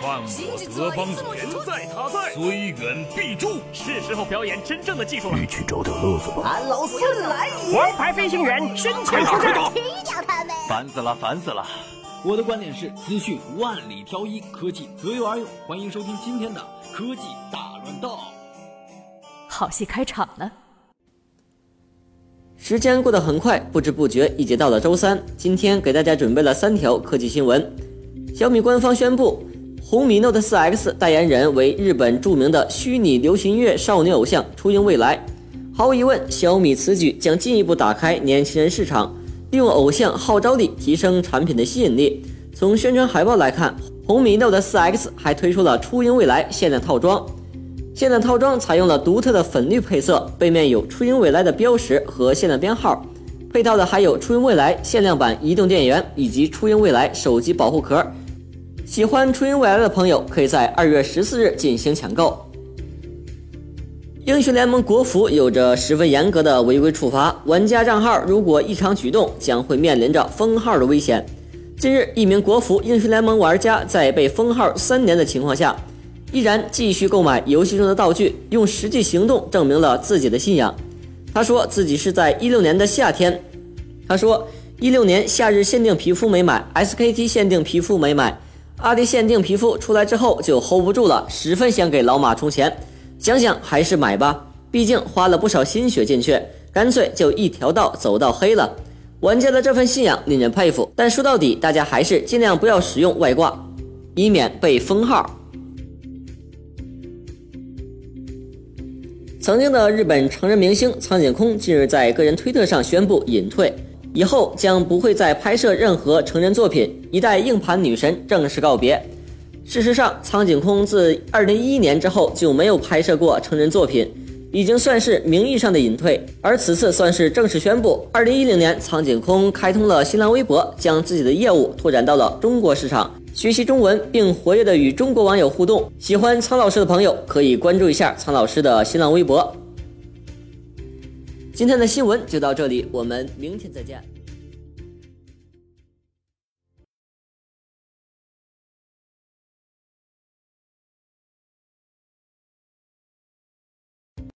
犯我德邦言在他在，虽远必诛。是时候表演真正的技术了。一起找点乐子吧。俺老孙来也！王牌飞行员身前出战，踢掉他们！烦死了，烦死了！我的观点是：资讯万里挑一，科技择优而用。欢迎收听今天的科技大乱斗。好戏开场了。时间过得很快，不知不觉已经到了周三。今天给大家准备了三条科技新闻。小米官方宣布，红米 Note 4X 代言人为日本著名的虚拟流行音乐少女偶像初音未来。毫无疑问，小米此举将进一步打开年轻人市场，利用偶像号召力提升产品的吸引力。从宣传海报来看，红米 Note 4X 还推出了初音未来限量套装。限量套装采用了独特的粉绿配色，背面有初音未来的标识和限量编号，配套的还有初音未来限量版移动电源以及初音未来手机保护壳。喜欢初音未来的朋友可以在二月十四日进行抢购。英雄联盟国服有着十分严格的违规处罚，玩家账号如果异常举动，将会面临着封号的危险。近日，一名国服英雄联盟玩家在被封号三年的情况下。依然继续购买游戏中的道具，用实际行动证明了自己的信仰。他说自己是在一六年的夏天，他说一六年夏日限定皮肤没买，SKT 限定皮肤没买，阿迪限定皮肤出来之后就 hold 不住了，十分想给老马充钱。想想还是买吧，毕竟花了不少心血进去，干脆就一条道走到黑了。玩家的这份信仰令人佩服，但说到底，大家还是尽量不要使用外挂，以免被封号。曾经的日本成人明星苍井空近日在个人推特上宣布隐退，以后将不会再拍摄任何成人作品，一代硬盘女神正式告别。事实上，苍井空自2011年之后就没有拍摄过成人作品，已经算是名义上的隐退。而此次算是正式宣布，2010年苍井空开通了新浪微博，将自己的业务拓展到了中国市场。学习中文并活跃的与中国网友互动，喜欢苍老师的朋友可以关注一下苍老师的新浪微博。今天的新闻就到这里，我们明天再见。